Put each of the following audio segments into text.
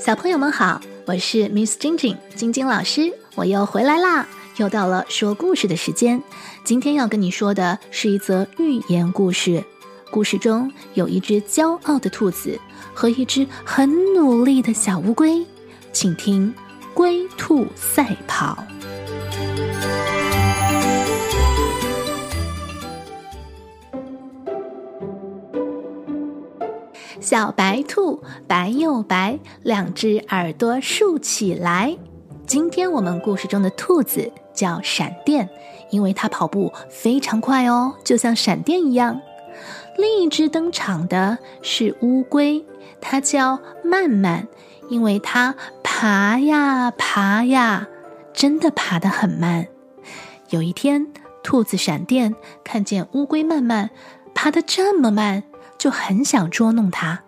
小朋友们好，我是 Miss 晶晶晶晶老师，我又回来啦！又到了说故事的时间。今天要跟你说的是一则寓言故事。故事中有一只骄傲的兔子和一只很努力的小乌龟，请听《龟兔赛跑》。小白兔白又白，两只耳朵竖起来。今天我们故事中的兔子叫闪电，因为它跑步非常快哦，就像闪电一样。另一只登场的是乌龟，它叫慢慢，因为它爬呀爬呀，真的爬得很慢。有一天，兔子闪电看见乌龟慢慢爬得这么慢。就很想捉弄它，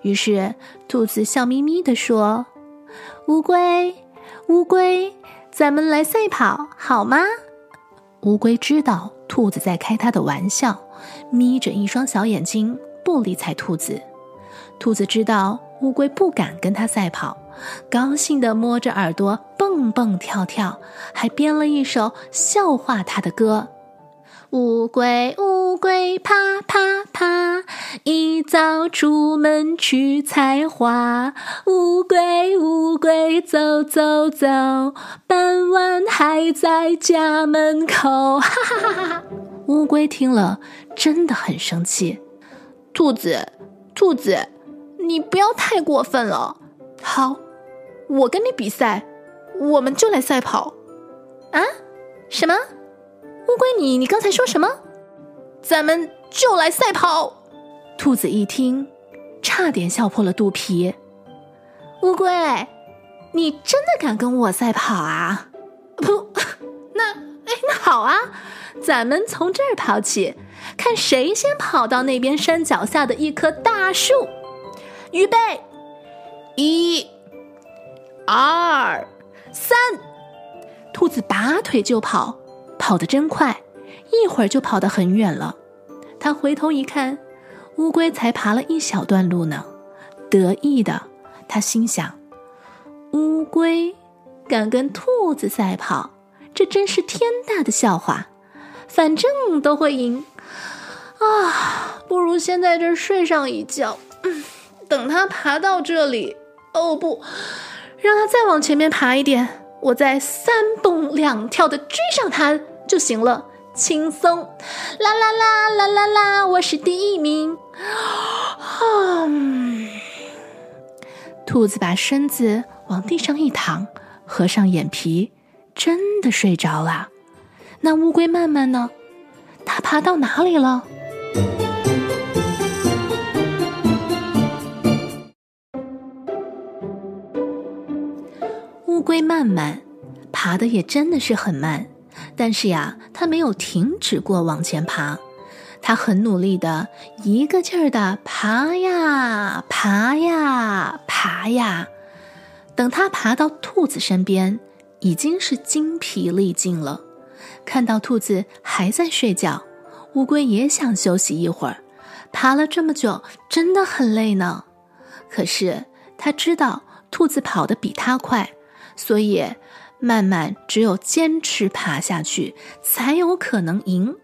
于是兔子笑眯眯地说：“乌龟，乌龟，咱们来赛跑好吗？”乌龟知道兔子在开它的玩笑，眯着一双小眼睛不理睬兔子。兔子知道乌龟不敢跟它赛跑，高兴地摸着耳朵蹦蹦跳跳，还编了一首笑话它的歌。乌龟，乌乌龟，爬爬爬，一早出门去采花。乌龟，乌龟，走走走，傍晚还在家门口。哈哈哈哈！乌龟听了真的很生气。兔子，兔子，你不要太过分了。好，我跟你比赛，我们就来赛跑。啊？什么？乌龟，你你刚才说什么？咱们就来赛跑。兔子一听，差点笑破了肚皮。乌龟，你真的敢跟我赛跑啊？不，那哎，那好啊，咱们从这儿跑起，看谁先跑到那边山脚下的一棵大树。预备，一、二、三，兔子拔腿就跑。跑得真快，一会儿就跑得很远了。他回头一看，乌龟才爬了一小段路呢。得意的他心想：“乌龟敢跟兔子赛跑，这真是天大的笑话！反正都会赢啊，不如先在这儿睡上一觉，等他爬到这里。哦不，让他再往前面爬一点，我再三蹦两跳的追上他。”就行了，轻松，啦啦啦啦啦啦，我是第一名。兔子把身子往地上一躺，合上眼皮，真的睡着了。那乌龟慢慢呢？它爬到哪里了？乌龟慢慢爬的也真的是很慢。但是呀，它没有停止过往前爬，它很努力的，一个劲儿的爬呀爬呀爬呀。等它爬到兔子身边，已经是精疲力尽了。看到兔子还在睡觉，乌龟也想休息一会儿。爬了这么久，真的很累呢。可是它知道兔子跑得比它快，所以。慢慢，只有坚持爬下去，才有可能赢。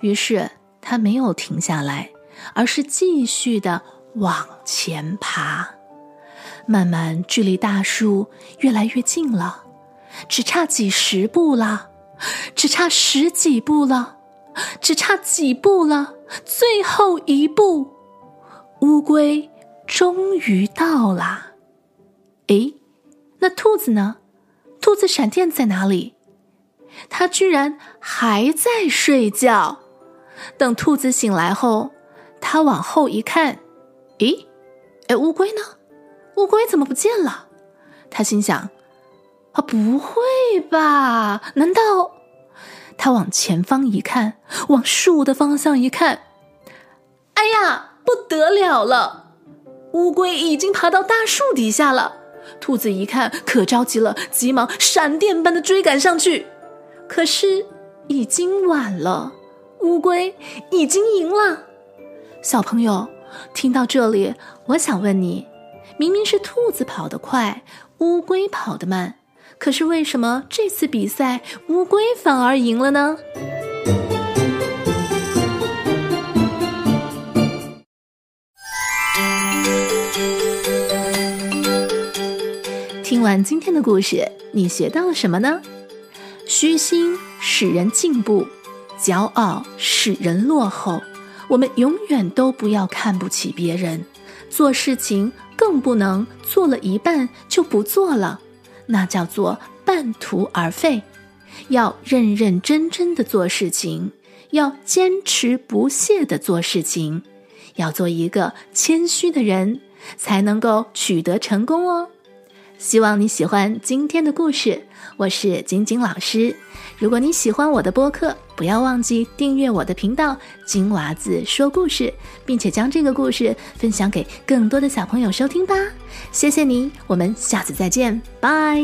于是他没有停下来，而是继续的往前爬。慢慢，距离大树越来越近了，只差几十步了，只差十几步了，只差几步了，最后一步，乌龟终于到了。诶，那兔子呢？兔子闪电在哪里？它居然还在睡觉。等兔子醒来后，它往后一看，咦，哎，乌龟呢？乌龟怎么不见了？他心想：啊，不会吧？难道？他往前方一看，往树的方向一看，哎呀，不得了了！乌龟已经爬到大树底下了。兔子一看，可着急了，急忙闪电般的追赶上去。可是已经晚了，乌龟已经赢了。小朋友，听到这里，我想问你：明明是兔子跑得快，乌龟跑得慢，可是为什么这次比赛乌龟反而赢了呢？听完今天的故事，你学到了什么呢？虚心使人进步，骄傲使人落后。我们永远都不要看不起别人，做事情更不能做了一半就不做了，那叫做半途而废。要认认真真的做事情，要坚持不懈的做事情，要做一个谦虚的人，才能够取得成功哦。希望你喜欢今天的故事，我是晶晶老师。如果你喜欢我的播客，不要忘记订阅我的频道“金娃子说故事”，并且将这个故事分享给更多的小朋友收听吧。谢谢你，我们下次再见，拜。